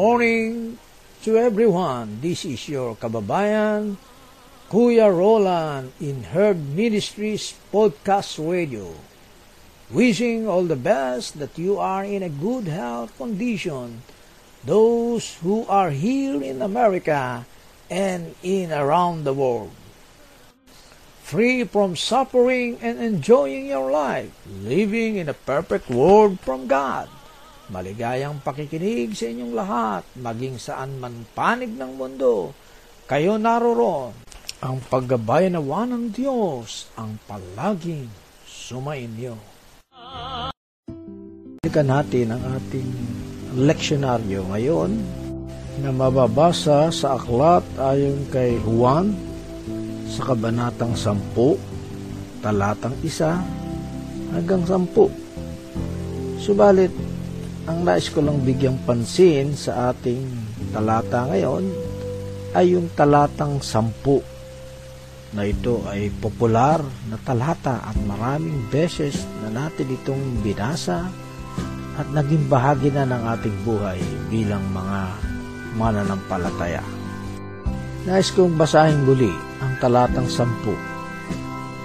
Morning to everyone. This is your kababayan, Kuya Roland in Herb Ministries Podcast Radio. Wishing all the best that you are in a good health condition. Those who are here in America and in around the world. Free from suffering and enjoying your life, living in a perfect world from God. Maligayang pakikinig sa inyong lahat, maging saan man panig ng mundo. Kayo naroroon. Ang paggabay nawa ng Diyos ang palaging sumainyo. Balikan natin ang ating leksyonaryo ngayon na mababasa sa aklat ayon kay Juan sa kabanatang 10, talatang 1 hanggang 10. Subalit, ang nais ko lang bigyang pansin sa ating talata ngayon ay yung talatang sampu na ito ay popular na talata at maraming beses na natin itong binasa at naging bahagi na ng ating buhay bilang mga mananampalataya. Nais kong basahin muli ang talatang sampu.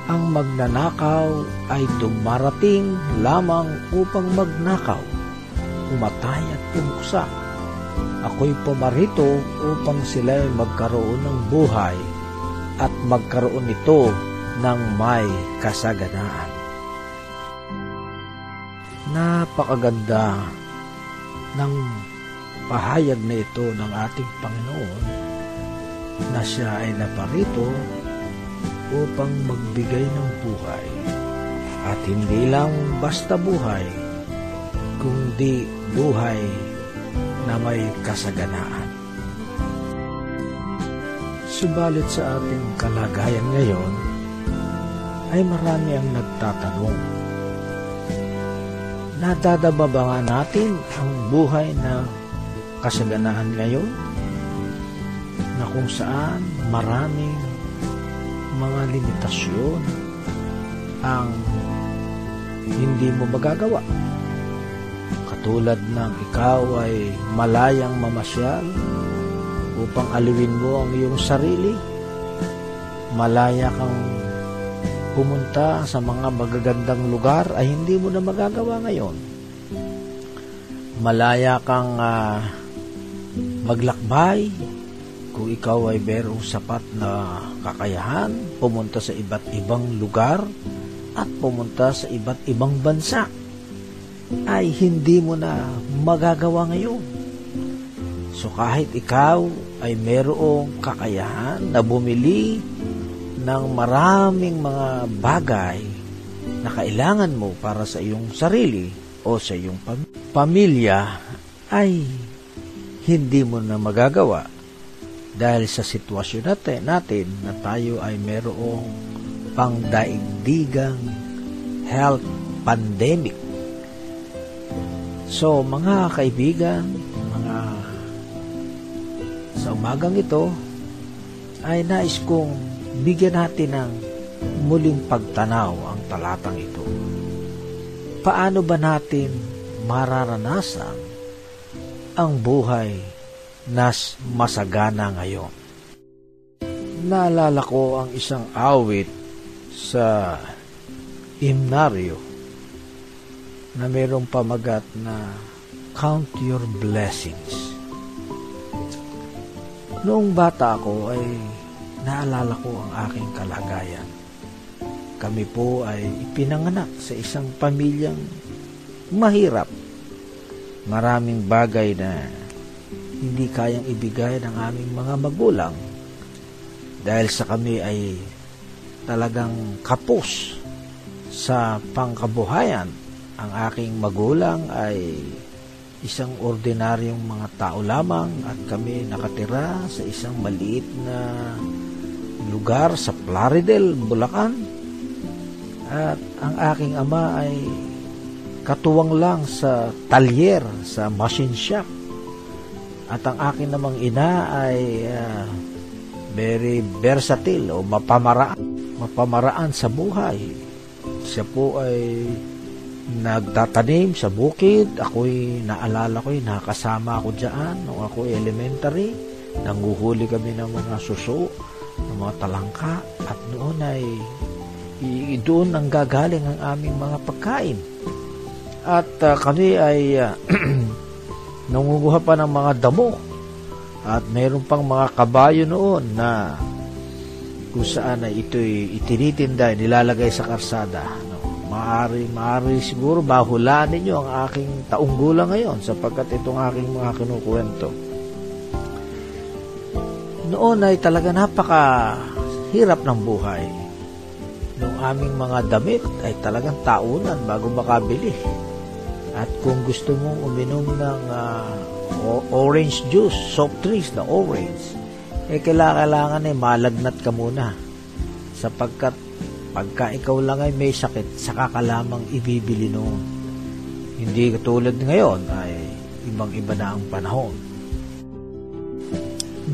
Ang magnanakaw ay dumarating lamang upang magnakaw umatay at pumuksa. Ako'y pumarito upang sila magkaroon ng buhay at magkaroon ito ng may kasaganaan. Napakaganda ng pahayag na ito ng ating Panginoon na siya ay naparito upang magbigay ng buhay at hindi lang basta buhay kundi buhay na may kasaganaan. Subalit sa ating kalagayan ngayon, ay marami ang nagtatanong. Nadadaba ba nga natin ang buhay na kasaganaan ngayon? Na kung saan maraming mga limitasyon ang hindi mo magagawa tulad ng ikaw ay malayang mamasyal upang aliwin mo ang iyong sarili. Malaya kang pumunta sa mga magagandang lugar ay hindi mo na magagawa ngayon. Malaya kang uh, maglakbay kung ikaw ay merong sapat na kakayahan, pumunta sa iba't ibang lugar at pumunta sa iba't ibang bansa ay hindi mo na magagawa ngayon. So kahit ikaw ay merong kakayahan na bumili ng maraming mga bagay na kailangan mo para sa iyong sarili o sa iyong pam- pamilya ay hindi mo na magagawa dahil sa sitwasyon natin, natin na tayo ay merong pangdaigdigang health pandemic So, mga kaibigan, mga sa umagang ito, ay nais kong bigyan natin ng muling pagtanaw ang talatang ito. Paano ba natin mararanasan ang buhay na masagana ngayon? Naalala ko ang isang awit sa imnaryo na mayroong pamagat na Count Your Blessings. Noong bata ako ay naalala ko ang aking kalagayan. Kami po ay ipinanganak sa isang pamilyang mahirap. Maraming bagay na hindi kayang ibigay ng aming mga magulang dahil sa kami ay talagang kapos sa pangkabuhayan. Ang aking magulang ay isang ordinaryong mga tao lamang at kami nakatira sa isang maliit na lugar sa Plaridel, Bulacan. At ang aking ama ay katuwang lang sa talyer, sa machine shop. At ang akin namang ina ay uh, very versatile o mapamaraan, mapamaraan sa buhay. Siya po ay nagtatanim sa bukid. Ako'y naalala ko'y nakasama ako diyan nung ako elementary. Nanguhuli kami ng mga suso, ng mga talangka at noon ay doon ang gagaling ang aming mga pagkain. At uh, kami ay uh, nangunguha pa ng mga damo at mayroon pang mga kabayo noon na kung saan ay ito'y itinitinda, nilalagay sa karsada. Maari, maari siguro bahulaan ninyo ang aking taong ngayon sapagkat itong aking mga kinukwento. Noon ay talaga napaka hirap ng buhay. Nung aming mga damit ay talagang taunan bago makabili. At kung gusto mong uminom ng uh, orange juice, soft drinks na orange, eh kailangan eh malagnat ka muna. Sapagkat pagka ikaw lang ay may sakit, saka ka lamang ibibili noon. Hindi katulad ngayon ay ibang-iba na ang panahon.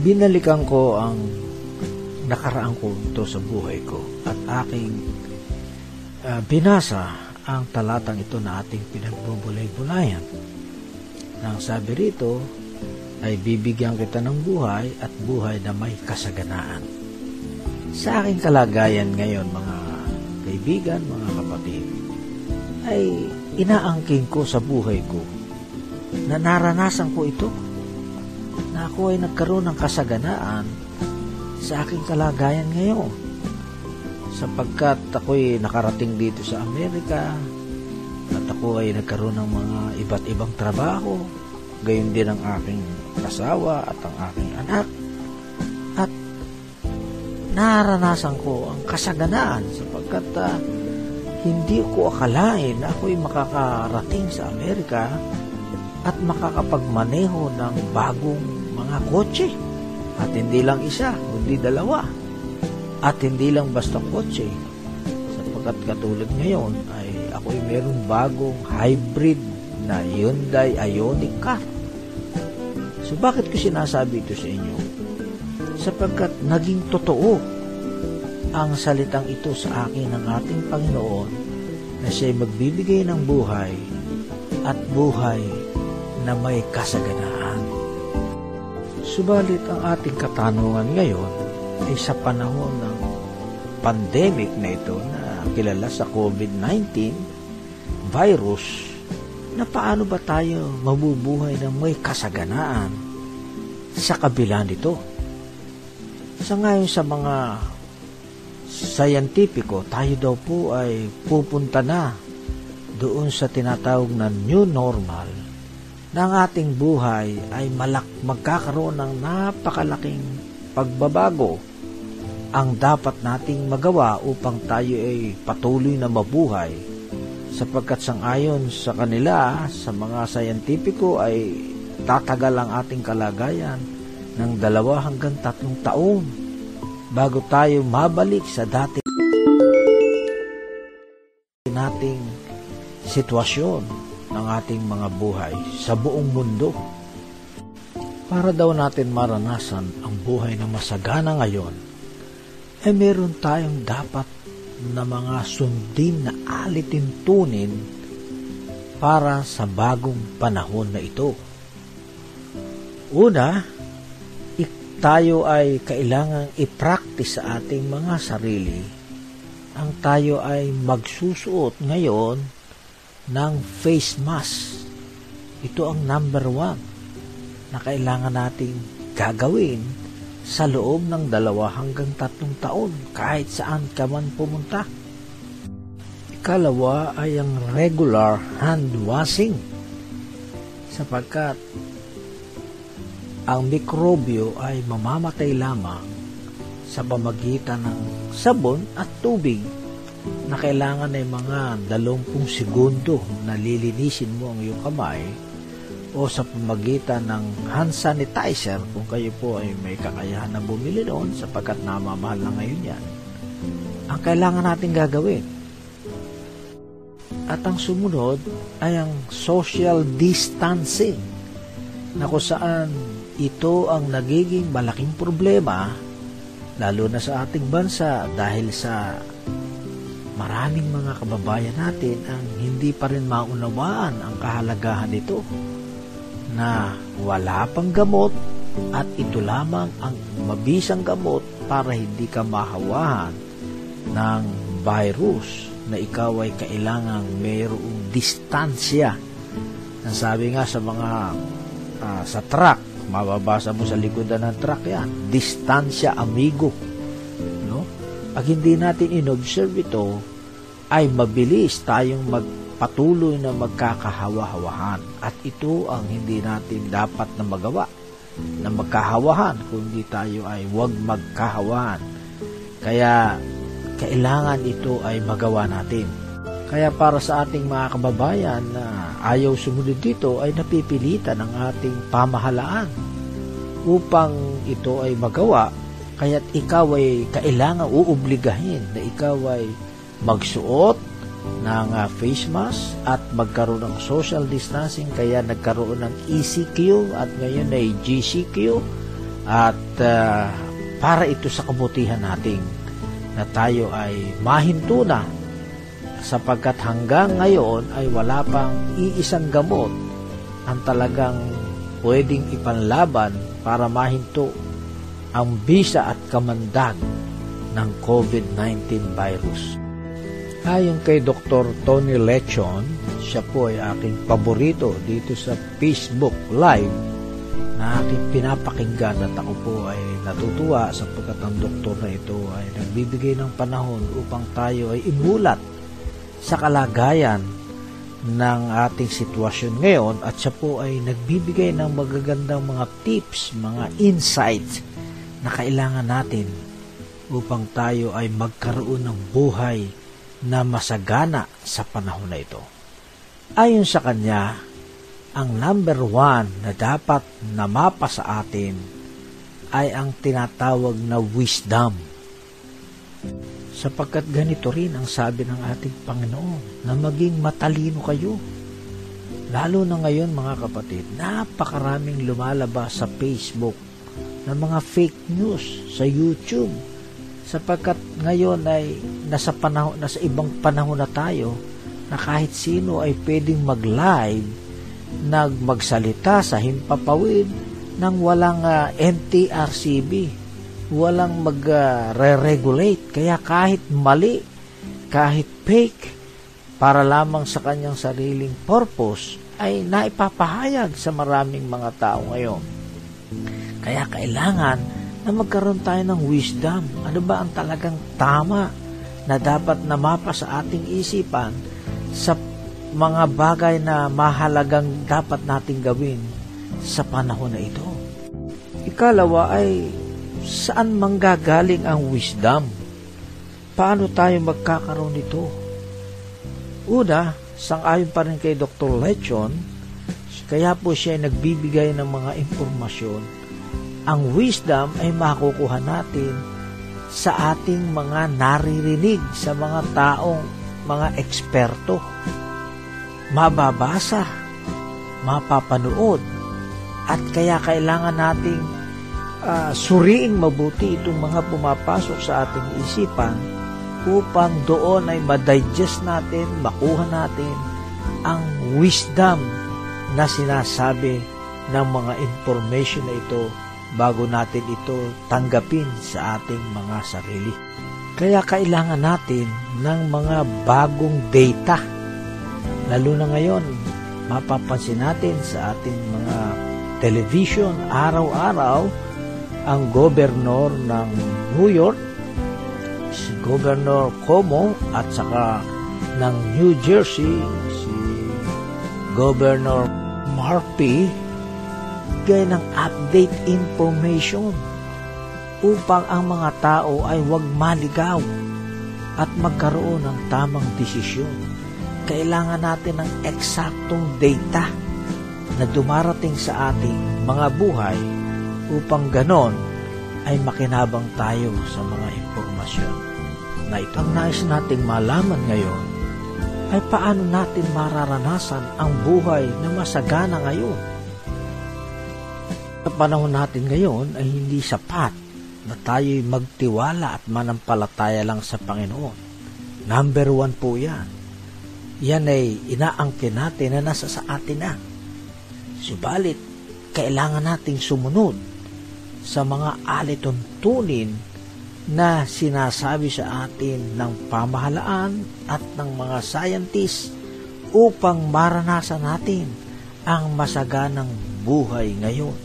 Binalikan ko ang nakaraang kwento sa buhay ko at aking uh, binasa ang talatang ito na ating pinagbubulay-bulayan. Nang sabi rito, ay bibigyan kita ng buhay at buhay na may kasaganaan. Sa aking kalagayan ngayon, mga kaibigan, mga kapatid, ay inaangking ko sa buhay ko na naranasan ko ito na ako ay nagkaroon ng kasaganaan sa aking kalagayan ngayon. Sapagkat ako'y nakarating dito sa Amerika at ako ay nagkaroon ng mga iba't ibang trabaho gayon din ang aking asawa at ang aking anak. At naranasan ko ang kasaganaan sapagkat uh, hindi ko akalain na ako'y makakarating sa Amerika at makakapagmaneho ng bagong mga kotse at hindi lang isa, kundi dalawa at hindi lang basta kotse. Sapagkat katulad ngayon ay ako ay merong bagong hybrid na Hyundai Ioniq car. So bakit ko sinasabi ito sa inyo? Sapagkat naging totoo ang salitang ito sa akin ng ating Panginoon na siya magbibigay ng buhay at buhay na may kasaganaan. Subalit ang ating katanungan ngayon ay sa panahon ng pandemic na ito na kilala sa COVID-19 virus na paano ba tayo mabubuhay ng may kasaganaan sa kabila nito. Sa ngayon sa mga sayantipiko, tayo daw po ay pupunta na doon sa tinatawag na new normal na ang ating buhay ay malak magkakaroon ng napakalaking pagbabago. Ang dapat nating magawa upang tayo ay patuloy na mabuhay sapagkat sangayon sa kanila sa mga sayantipiko ay tatagal ang ating kalagayan ng dalawa hanggang tatlong taon bago tayo mabalik sa dati nating sitwasyon ng ating mga buhay sa buong mundo para daw natin maranasan ang buhay na masagana ngayon ay meron tayong dapat na mga sundin na alitintunin para sa bagong panahon na ito. Una, tayo ay kailangang i-practice sa ating mga sarili ang tayo ay magsusuot ngayon ng face mask. Ito ang number one na kailangan nating gagawin sa loob ng dalawa hanggang tatlong taon kahit saan ka man pumunta. Ikalawa ay ang regular hand washing sapagkat ang mikrobyo ay mamamatay lamang sa pamagitan ng sabon at tubig na kailangan ay mga 20 segundo na lilinisin mo ang iyong kamay o sa pamagitan ng hand sanitizer kung kayo po ay may kakayahan na bumili noon sapagkat namamahal na ngayon yan. Ang kailangan natin gagawin at ang sumunod ay ang social distancing na kung saan ito ang nagiging malaking problema lalo na sa ating bansa dahil sa maraming mga kababayan natin ang hindi pa rin maunawaan ang kahalagahan nito na wala pang gamot at ito lamang ang mabisang gamot para hindi ka mahawahan ng virus na ikaw ay kailangang mayroong distansya. Ang sabi nga sa mga uh, sa truck, mababasa mo sa likodan ng truck yan, distansya amigo. No? Pag hindi natin inobserve ito, ay mabilis tayong mag patuloy na magkakahawa-hawahan at ito ang hindi natin dapat na magawa na magkahawahan kundi tayo ay huwag magkahawahan kaya kailangan ito ay magawa natin kaya para sa ating mga kababayan na ayaw sumunod dito ay napipilitan ang ating pamahalaan upang ito ay magawa. Kaya't ikaw ay kailangan uubligahin na ikaw ay magsuot ng uh, face mask at magkaroon ng social distancing kaya nagkaroon ng ECQ at ngayon ay GCQ at uh, para ito sa kabutihan nating na tayo ay mahinto na sapagkat hanggang ngayon ay wala pang iisang gamot ang talagang pwedeng ipanlaban para mahinto ang bisa at kamandag ng COVID-19 virus. Ayon kay Dr. Tony Lechon, siya po ay aking paborito dito sa Facebook Live na aking pinapakinggan at ako po ay natutuwa sapagkat ang doktor na ito ay nagbibigay ng panahon upang tayo ay imulat sa kalagayan ng ating sitwasyon ngayon at siya po ay nagbibigay ng magagandang mga tips, mga insights na kailangan natin upang tayo ay magkaroon ng buhay na masagana sa panahon na ito. Ayon sa kanya, ang number one na dapat namapa sa atin ay ang tinatawag na wisdom. Sapagkat ganito rin ang sabi ng ating Panginoon na maging matalino kayo. Lalo na ngayon mga kapatid, napakaraming lumalabas sa Facebook ng mga fake news sa YouTube sapagkat ngayon ay nasa panahon nasa ibang panahon na tayo na kahit sino ay pwedeng mag-live nagmagsalita sa himpapawid nang walang uh, ah, NTRCB walang mag-re-regulate uh, kaya kahit mali kahit fake para lamang sa kanyang sariling purpose ay naipapahayag sa maraming mga tao ngayon kaya kailangan na magkaroon tayo ng wisdom. Ano ba ang talagang tama na dapat namapa sa ating isipan sa mga bagay na mahalagang dapat nating gawin sa panahon na ito. Ikalawa ay saan manggagaling ang wisdom? Paano tayo magkakaroon nito? Una, sang-ayon pa rin kay Dr. Lechon, kaya po siya ay nagbibigay ng mga impormasyon ang wisdom ay makukuha natin sa ating mga naririnig sa mga taong mga eksperto. Mababasa, mapapanood, at kaya kailangan nating uh, suriing mabuti itong mga pumapasok sa ating isipan upang doon ay madigest natin, makuha natin ang wisdom na sinasabi ng mga information na ito bago natin ito tanggapin sa ating mga sarili. Kaya kailangan natin ng mga bagong data. Lalo na ngayon, mapapansin natin sa ating mga television araw-araw ang gobernador ng New York, si Governor Cuomo at saka ng New Jersey, si Governor Murphy magbigay ng update information upang ang mga tao ay huwag maligaw at magkaroon ng tamang desisyon. Kailangan natin ng eksaktong data na dumarating sa ating mga buhay upang ganon ay makinabang tayo sa mga impormasyon na ito. Ang nais nating malaman ngayon ay paano natin mararanasan ang buhay na masagana ngayon. Sa panahon natin ngayon ay hindi sapat na tayo'y magtiwala at manampalataya lang sa Panginoon. Number one po yan. Yan ay inaangkin natin na nasa sa atin na. Subalit, kailangan nating sumunod sa mga alituntunin na sinasabi sa atin ng pamahalaan at ng mga scientists upang maranasan natin ang masaganang buhay ngayon.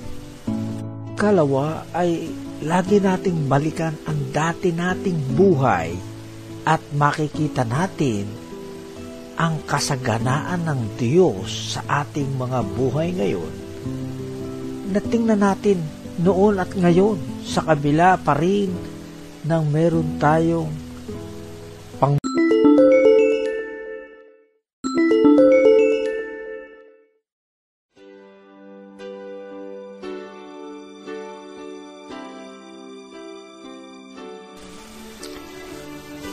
Kalawa ay lagi nating balikan ang dati nating buhay at makikita natin ang kasaganaan ng Diyos sa ating mga buhay ngayon. Natingnan natin noon at ngayon sa kabila pa rin ng meron tayong pang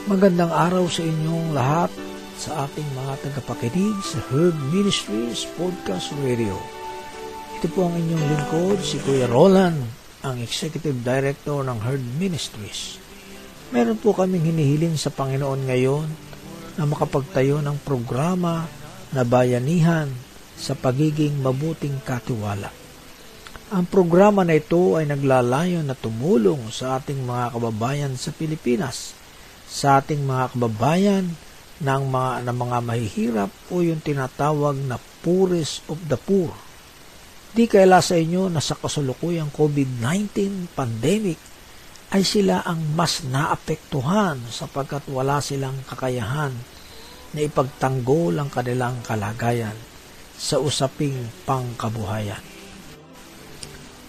Magandang araw sa inyong lahat sa ating mga tagapakinig sa Herb Ministries Podcast Radio. Ito po ang inyong lingkod, si Kuya Roland, ang Executive Director ng Herb Ministries. Meron po kaming hinihiling sa Panginoon ngayon na makapagtayo ng programa na bayanihan sa pagiging mabuting katiwala. Ang programa na ito ay naglalayo na tumulong sa ating mga kababayan sa Pilipinas – sa ating mga kababayan ng mga, ng mga mahihirap o yung tinatawag na poorest of the poor. Di kaila sa inyo na sa kasalukuyang COVID-19 pandemic ay sila ang mas naapektuhan sapagkat wala silang kakayahan na ipagtanggol ang kanilang kalagayan sa usaping pangkabuhayan.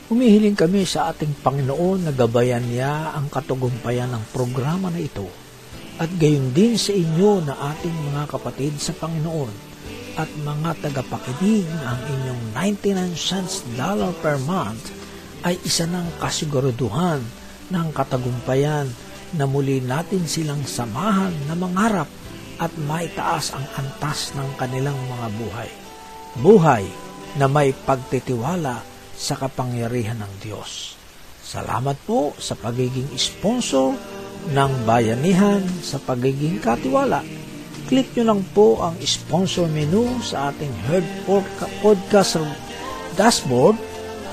Humihiling kami sa ating Panginoon na gabayan niya ang katugumpayan ng programa na ito at gayon din sa inyo na ating mga kapatid sa Panginoon at mga tagapakinig ang inyong 99 cents dollar per month ay isa ng kasiguraduhan ng katagumpayan na muli natin silang samahan na mangarap at maitaas ang antas ng kanilang mga buhay. Buhay na may pagtitiwala sa kapangyarihan ng Diyos. Salamat po sa pagiging sponsor ng bayanihan sa pagiging katiwala. Click nyo lang po ang sponsor menu sa ating Heard Podcast dashboard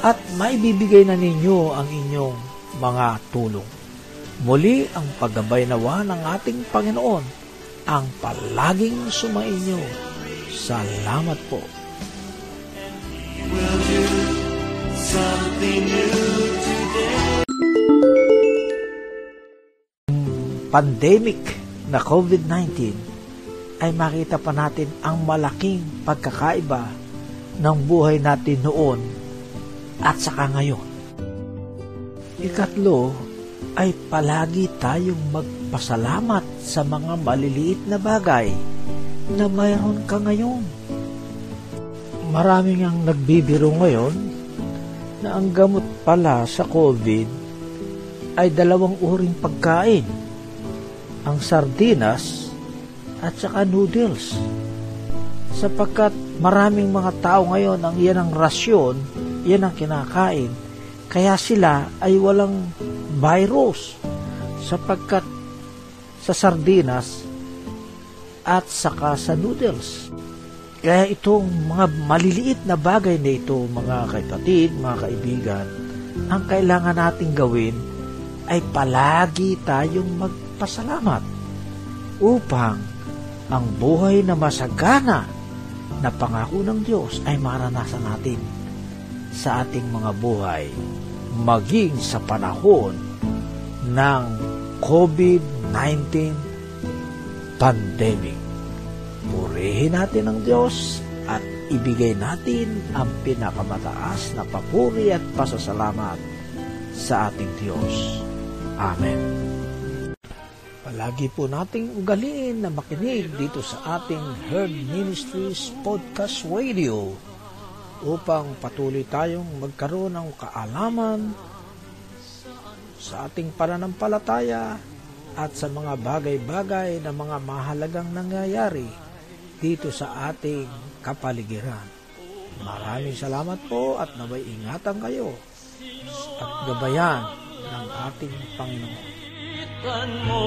at maibibigay na ninyo ang inyong mga tulong. Muli ang paggabay nawa ng ating Panginoon ang palaging sumainyo. Salamat po. Pandemic na COVID-19 ay makita pa natin ang malaking pagkakaiba ng buhay natin noon at saka ngayon. Ikatlo ay palagi tayong magpasalamat sa mga maliliit na bagay na mayroon ka ngayon. Maraming ang nagbibiro ngayon na ang gamot pala sa COVID ay dalawang uring pagkain ang sardinas at saka noodles. Sapagkat maraming mga tao ngayon ang iyan ang rasyon, iyan ang kinakain. Kaya sila ay walang virus sapagkat sa sardinas at saka sa noodles. Kaya itong mga maliliit na bagay na ito, mga kapatid, mga kaibigan, ang kailangan nating gawin ay palagi tayong mag pasalamat upang ang buhay na masagana na pangako ng Diyos ay maranasan natin sa ating mga buhay maging sa panahon ng COVID-19 pandemic. Purihin natin ang Diyos at ibigay natin ang pinakamataas na papuri at pasasalamat sa ating Diyos. Amen. Palagi po nating ugaliin na makinig dito sa ating Herd Ministries Podcast Radio upang patuloy tayong magkaroon ng kaalaman sa ating pananampalataya at sa mga bagay-bagay na mga mahalagang nangyayari dito sa ating kapaligiran. Maraming salamat po at naway ingatan kayo at gabayan ng ating Panginoon. Kalimutan mo